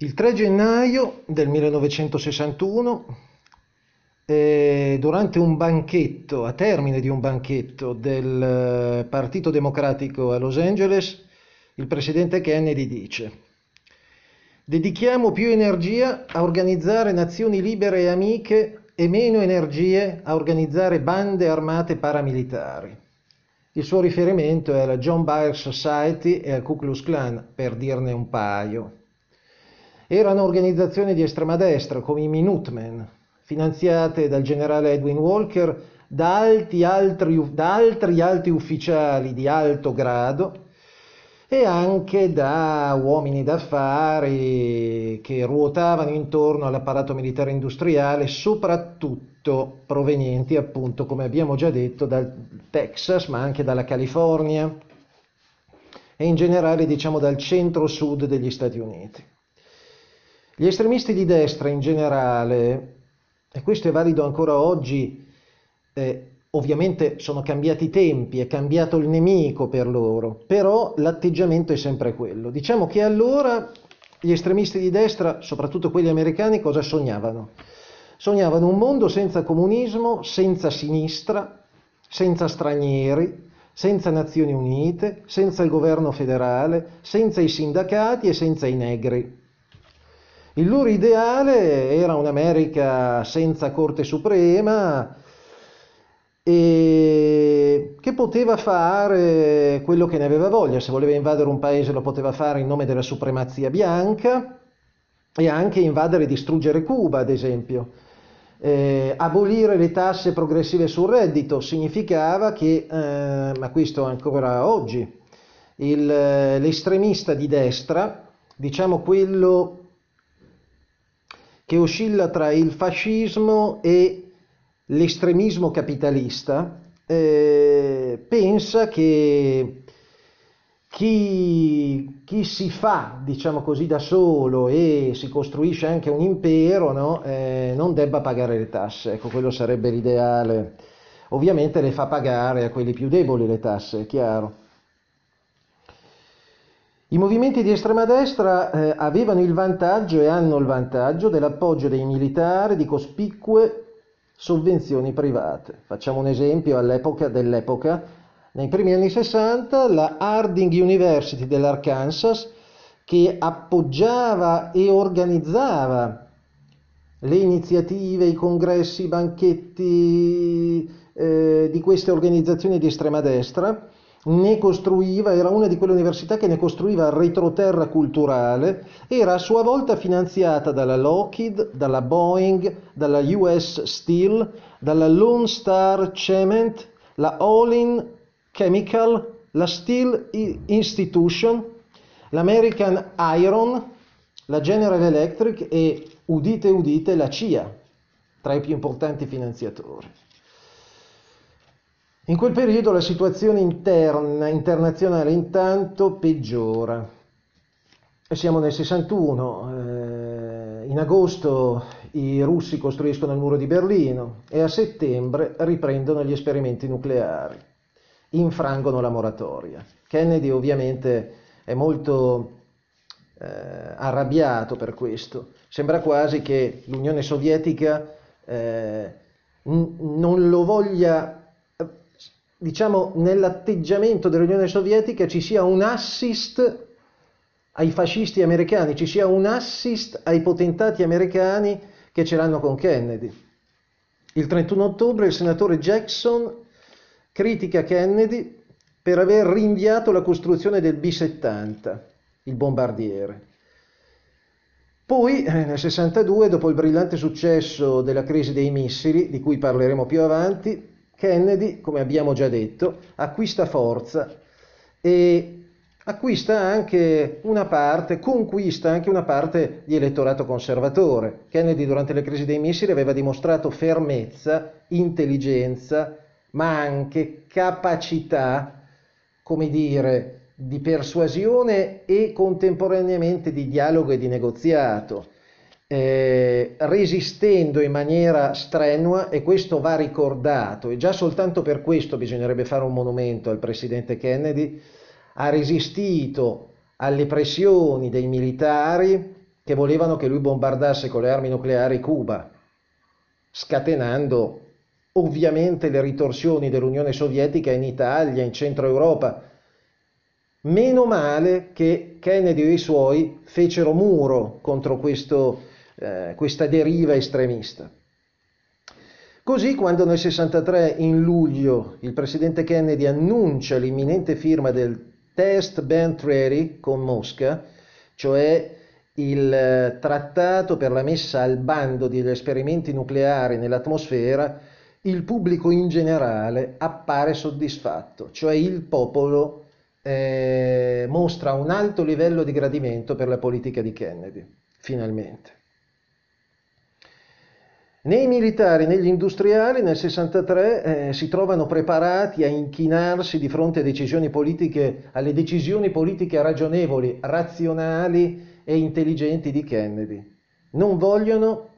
Il 3 gennaio del 1961, eh, durante un banchetto, a termine di un banchetto del eh, Partito Democratico a Los Angeles, il presidente Kennedy dice dedichiamo più energia a organizzare nazioni libere e amiche e meno energie a organizzare bande armate paramilitari. Il suo riferimento è alla John Byers Society e al Ku Klux Klan, per dirne un paio. Erano organizzazioni di estrema destra come i Minutemen, finanziate dal generale Edwin Walker da, altri, da altri alti ufficiali di alto grado e anche da uomini d'affari che ruotavano intorno all'apparato militare industriale, soprattutto provenienti appunto, come abbiamo già detto, dal Texas, ma anche dalla California e in generale diciamo dal centro-sud degli Stati Uniti. Gli estremisti di destra in generale, e questo è valido ancora oggi, eh, ovviamente sono cambiati i tempi, è cambiato il nemico per loro, però l'atteggiamento è sempre quello. Diciamo che allora gli estremisti di destra, soprattutto quelli americani, cosa sognavano? Sognavano un mondo senza comunismo, senza sinistra, senza stranieri, senza Nazioni Unite, senza il governo federale, senza i sindacati e senza i negri. Il loro ideale era un'America senza Corte Suprema e che poteva fare quello che ne aveva voglia, se voleva invadere un paese lo poteva fare in nome della supremazia bianca e anche invadere e distruggere Cuba, ad esempio. Eh, abolire le tasse progressive sul reddito significava che, eh, ma questo ancora oggi, il, l'estremista di destra, diciamo quello che oscilla tra il fascismo e l'estremismo capitalista, eh, pensa che chi, chi, si fa, diciamo così, da solo e si costruisce anche un impero, no? eh, non debba pagare le tasse. Ecco, quello sarebbe l'ideale. Ovviamente le fa pagare a quelli più deboli le tasse, è chiaro. I movimenti di estrema destra eh, avevano il vantaggio e hanno il vantaggio dell'appoggio dei militari di cospicue sovvenzioni private. Facciamo un esempio all'epoca dell'epoca, nei primi anni 60 la Harding University dell'Arkansas che appoggiava e organizzava le iniziative, i congressi, i banchetti eh, di queste organizzazioni di estrema destra, ne costruiva, era una di quelle università che ne costruiva retroterra culturale, era a sua volta finanziata dalla Lockheed, dalla Boeing, dalla US Steel, dalla Lone Star Cement, la Olin Chemical, la Steel Institution, l'American Iron, la General Electric e, udite udite, la CIA, tra i più importanti finanziatori. In quel periodo la situazione interna, internazionale intanto peggiora. Siamo nel 61, eh, in agosto i russi costruiscono il muro di Berlino e a settembre riprendono gli esperimenti nucleari, infrangono la moratoria. Kennedy ovviamente è molto eh, arrabbiato per questo, sembra quasi che l'Unione Sovietica eh, non lo voglia diciamo, nell'atteggiamento dell'Unione Sovietica ci sia un assist ai fascisti americani, ci sia un assist ai potentati americani che ce l'hanno con Kennedy. Il 31 ottobre il senatore Jackson critica Kennedy per aver rinviato la costruzione del B-70, il bombardiere. Poi, eh, nel 62, dopo il brillante successo della crisi dei missili, di cui parleremo più avanti, Kennedy, come abbiamo già detto, acquista forza e acquista anche una parte, conquista anche una parte di elettorato conservatore. Kennedy durante le crisi dei missili aveva dimostrato fermezza, intelligenza, ma anche capacità, come dire, di persuasione e contemporaneamente di dialogo e di negoziato eh, resistendo in maniera strenua e questo va ricordato e già soltanto per questo bisognerebbe fare un monumento al presidente Kennedy, ha resistito alle pressioni dei militari che volevano che lui bombardasse con le armi nucleari Cuba, scatenando ovviamente le ritorsioni dell'Unione Sovietica in Italia, in Centro Europa. Meno male che Kennedy e i suoi fecero muro contro questo, eh, questa deriva estremista. Così quando nel 63 in luglio il presidente Kennedy annuncia l'imminente firma del Test Ban Treaty con Mosca, cioè il eh, trattato per la messa al bando degli esperimenti nucleari nell'atmosfera, il pubblico in generale appare soddisfatto, cioè il popolo eh, mostra un alto livello di gradimento per la politica di Kennedy, finalmente. Né i militari né gli industriali nel 63 eh, si trovano preparati a inchinarsi di fronte politiche, alle decisioni politiche ragionevoli, razionali e intelligenti di Kennedy. Non vogliono,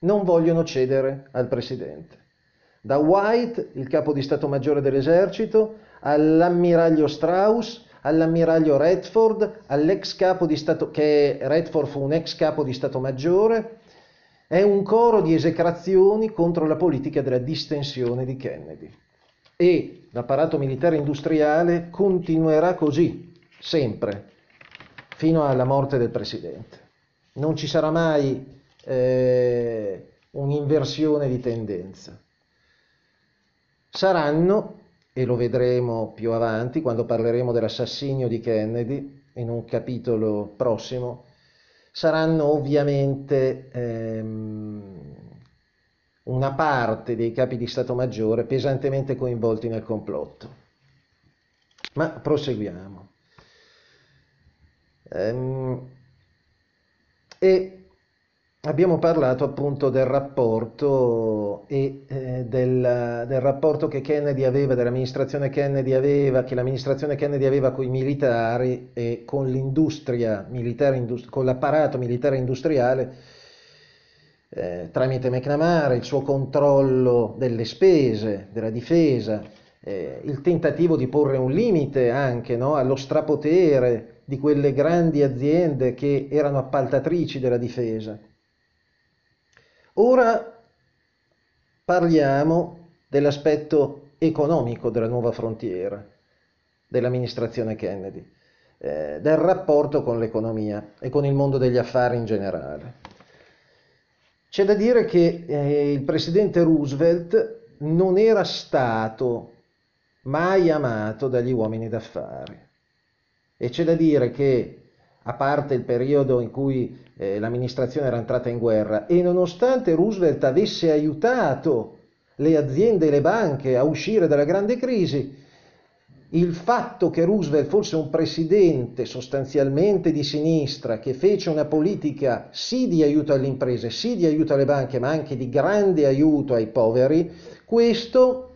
non vogliono cedere al presidente. Da White, il capo di Stato Maggiore dell'esercito, all'ammiraglio Strauss, all'ammiraglio Redford, all'ex capo di Stato, che Redford fu un ex capo di Stato Maggiore, è un coro di esecrazioni contro la politica della distensione di Kennedy. E l'apparato militare industriale continuerà così, sempre, fino alla morte del Presidente. Non ci sarà mai eh, un'inversione di tendenza. Saranno, e lo vedremo più avanti quando parleremo dell'assassinio di Kennedy in un capitolo prossimo, saranno ovviamente ehm, una parte dei capi di Stato Maggiore pesantemente coinvolti nel complotto. Ma proseguiamo. Ehm, e abbiamo parlato appunto del rapporto e eh, del, del, rapporto che Kennedy aveva, dell'amministrazione Kennedy aveva, che l'amministrazione Kennedy aveva con i militari e con l'industria militare, indust- con l'apparato militare industriale eh, tramite McNamara, il suo controllo delle spese, della difesa, eh, il tentativo di porre un limite anche no, allo strapotere di quelle grandi aziende che erano appaltatrici della difesa. Ora parliamo dell'aspetto economico della nuova frontiera dell'amministrazione Kennedy, eh, del rapporto con l'economia e con il mondo degli affari in generale. C'è da dire che eh, il presidente Roosevelt non era stato mai amato dagli uomini d'affari e c'è da dire che a parte il periodo in cui eh, l'amministrazione era entrata in guerra e nonostante Roosevelt avesse aiutato le aziende e le banche a uscire dalla grande crisi, il fatto che Roosevelt fosse un presidente sostanzialmente di sinistra, che fece una politica sì di aiuto alle imprese, sì di aiuto alle banche, ma anche di grande aiuto ai poveri, questo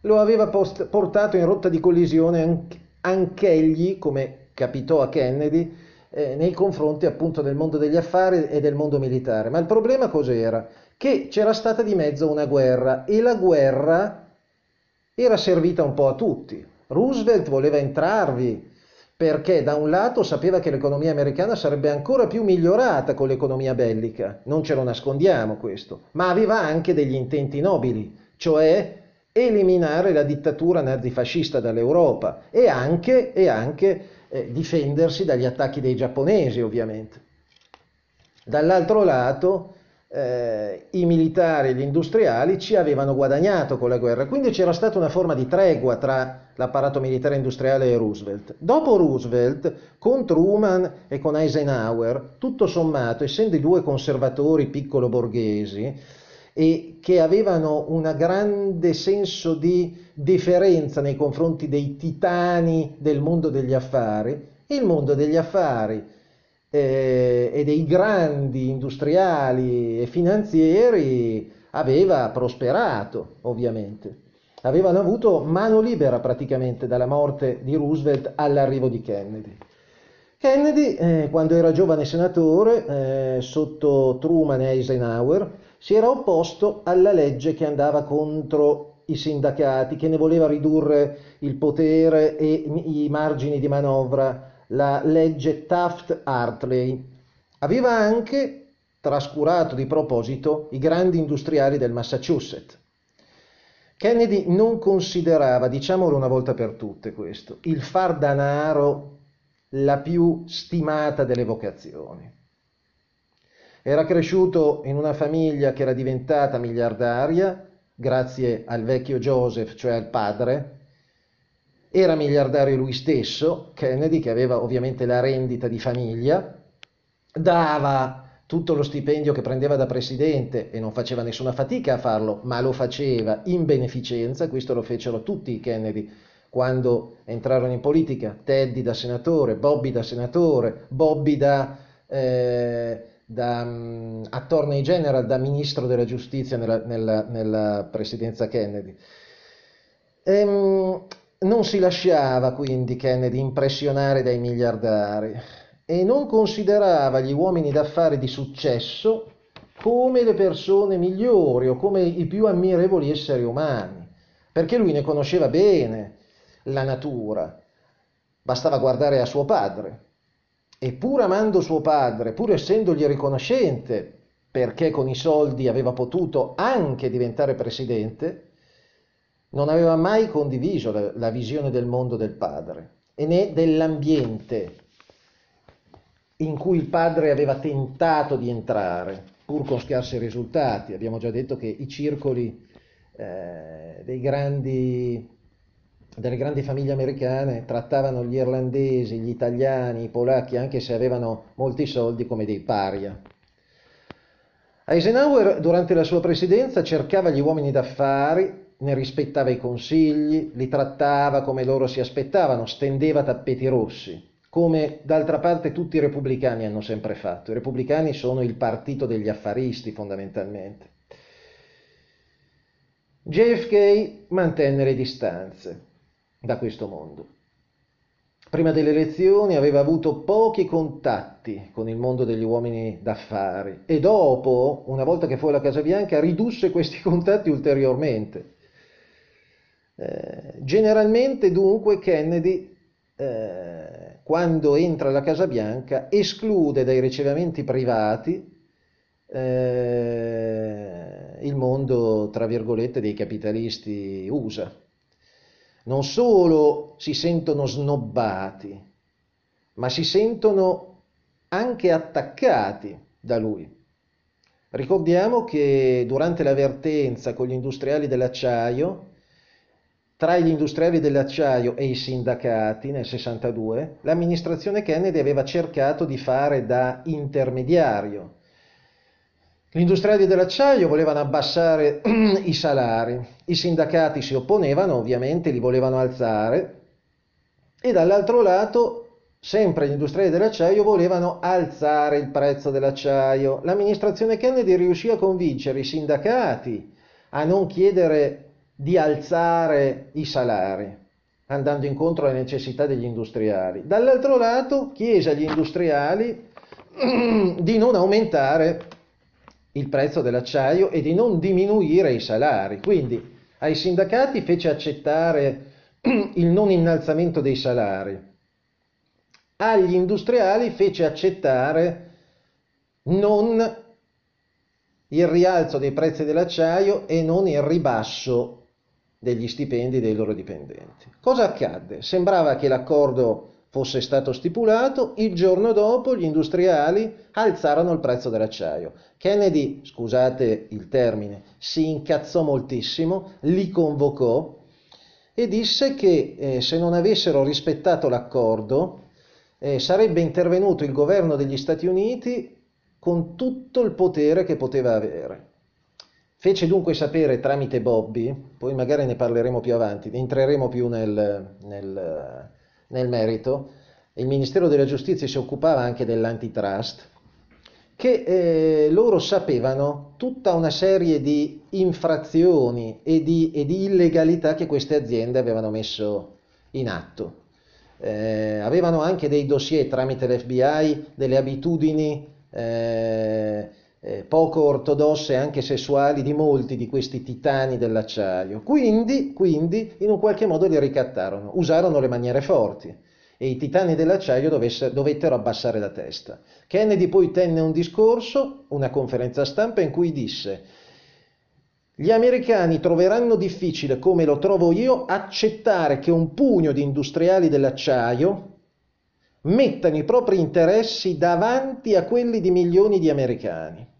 lo aveva portato in rotta di collisione anch'egli, come capitò a Kennedy, eh, nei confronti appunto del mondo degli affari e del mondo militare. Ma il problema cos'era? Che c'era stata di mezzo una guerra e la guerra era servita un po' a tutti. Roosevelt voleva entrarvi perché da un lato sapeva che l'economia americana sarebbe ancora più migliorata con l'economia bellica, non ce lo nascondiamo questo, ma aveva anche degli intenti nobili, cioè eliminare la dittatura nazifascista dall'Europa e anche, e anche eh, difendersi dagli attacchi dei giapponesi ovviamente. Dall'altro lato eh, i militari e gli industriali ci avevano guadagnato con la guerra, quindi c'era stata una forma di tregua tra l'apparato militare industriale e Roosevelt. Dopo Roosevelt, con Truman e con Eisenhower, tutto sommato, essendo i due conservatori piccolo borghesi, e che avevano un grande senso di deferenza nei confronti dei titani del mondo degli affari, il mondo degli affari eh, e dei grandi industriali e finanzieri aveva prosperato, ovviamente. Avevano avuto mano libera praticamente dalla morte di Roosevelt all'arrivo di Kennedy. Kennedy, eh, quando era giovane senatore, eh, sotto Truman e Eisenhower, si era opposto alla legge che andava contro i sindacati, che ne voleva ridurre il potere e i margini di manovra, la legge Taft-Hartley. aveva anche trascurato di proposito i grandi industriali del Massachusetts. Kennedy non considerava, diciamolo una volta per tutte questo, il far danaro la più stimata delle vocazioni. Era cresciuto in una famiglia che era diventata miliardaria grazie al vecchio Joseph, cioè al padre. Era miliardario lui stesso, Kennedy, che aveva ovviamente la rendita di famiglia, dava tutto lo stipendio che prendeva da presidente e non faceva nessuna fatica a farlo, ma lo faceva in beneficenza, questo lo fecero tutti i Kennedy. Quando entrarono in politica, Teddy da senatore, Bobby da senatore, Bobby da, eh, da um, attorney general, da ministro della giustizia nella, nella, nella presidenza Kennedy. Ehm, non si lasciava quindi Kennedy impressionare dai miliardari e non considerava gli uomini d'affari di successo come le persone migliori o come i più ammirevoli esseri umani, perché lui ne conosceva bene la natura, bastava guardare a suo padre. E pur amando suo padre, pur essendogli riconoscente perché con i soldi aveva potuto anche diventare presidente, non aveva mai condiviso la, la visione del mondo del padre e né dell'ambiente in cui il padre aveva tentato di entrare, pur con scarsi risultati. Abbiamo già detto che i circoli eh, dei grandi delle grandi famiglie americane trattavano gli irlandesi, gli italiani, i polacchi, anche se avevano molti soldi, come dei paria. Eisenhower durante la sua presidenza cercava gli uomini d'affari, ne rispettava i consigli, li trattava come loro si aspettavano, stendeva tappeti rossi, come d'altra parte tutti i repubblicani hanno sempre fatto. I repubblicani sono il partito degli affaristi fondamentalmente. JFK mantenne le distanze da questo mondo. Prima delle elezioni aveva avuto pochi contatti con il mondo degli uomini d'affari e dopo, una volta che fu alla Casa Bianca, ridusse questi contatti ulteriormente. Eh, generalmente dunque Kennedy, eh, quando entra alla Casa Bianca, esclude dai ricevimenti privati eh, il mondo, tra virgolette, dei capitalisti USA non solo si sentono snobbati, ma si sentono anche attaccati da lui. Ricordiamo che durante la vertenza con gli industriali dell'acciaio, tra gli industriali dell'acciaio e i sindacati nel 62, l'amministrazione Kennedy aveva cercato di fare da intermediario gli industriali dell'acciaio volevano abbassare i salari, i sindacati si opponevano, ovviamente li volevano alzare e dall'altro lato sempre gli industriali dell'acciaio volevano alzare il prezzo dell'acciaio. L'amministrazione Kennedy riuscì a convincere i sindacati a non chiedere di alzare i salari, andando incontro alle necessità degli industriali. Dall'altro lato chiese agli industriali di non aumentare il prezzo dell'acciaio e di non diminuire i salari. Quindi ai sindacati fece accettare il non innalzamento dei salari, agli industriali fece accettare non il rialzo dei prezzi dell'acciaio e non il ribasso degli stipendi dei loro dipendenti. Cosa accadde? Sembrava che l'accordo fosse stato stipulato, il giorno dopo gli industriali alzarono il prezzo dell'acciaio. Kennedy, scusate il termine, si incazzò moltissimo, li convocò e disse che eh, se non avessero rispettato l'accordo eh, sarebbe intervenuto il governo degli Stati Uniti con tutto il potere che poteva avere. Fece dunque sapere tramite Bobby, poi magari ne parleremo più avanti, entreremo più nel, nel nel merito, il Ministero della Giustizia si occupava anche dell'antitrust, che eh, loro sapevano tutta una serie di infrazioni e di, e di, illegalità che queste aziende avevano messo in atto. Eh, avevano anche dei dossier tramite l'FBI, delle abitudini eh, eh, poco ortodosse anche sessuali di molti di questi titani dell'acciaio. Quindi, quindi, in un qualche modo li ricattarono, usarono le maniere forti e i titani dell'acciaio dovettero abbassare la testa. Kennedy poi tenne un discorso, una conferenza stampa in cui disse gli americani troveranno difficile, come lo trovo io, accettare che un pugno di industriali dell'acciaio mettano i propri interessi davanti a quelli di milioni di americani.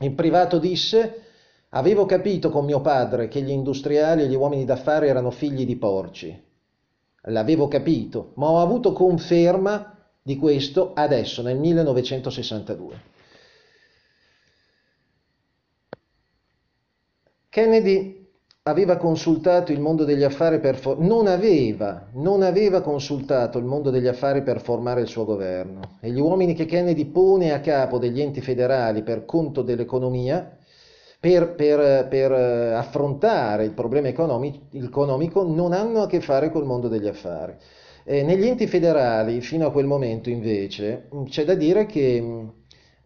In privato disse, avevo capito con mio padre che gli industriali e gli uomini d'affari erano figli di porci. L'avevo capito, ma ho avuto conferma di questo adesso, nel 1962. Kennedy aveva consultato il mondo degli affari per for- non, aveva, non aveva consultato il mondo degli affari per formare il suo governo e gli uomini che Kennedy pone a capo degli enti federali per conto dell'economia per, per, per affrontare il problema economico, economico non hanno a che fare col mondo degli affari. Eh, negli enti federali, fino a quel momento invece, c'è da dire che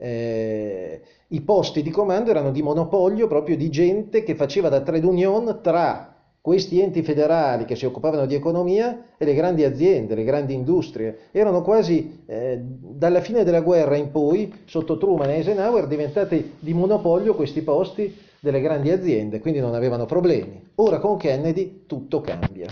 eh, i posti di comando erano di monopolio proprio di gente che faceva da trade union tra questi enti federali che si occupavano di economia e le grandi aziende, le grandi industrie. Erano quasi eh, dalla fine della guerra in poi, sotto Truman e Eisenhower, diventati di monopolio questi posti delle grandi aziende, quindi non avevano problemi. Ora con Kennedy tutto cambia.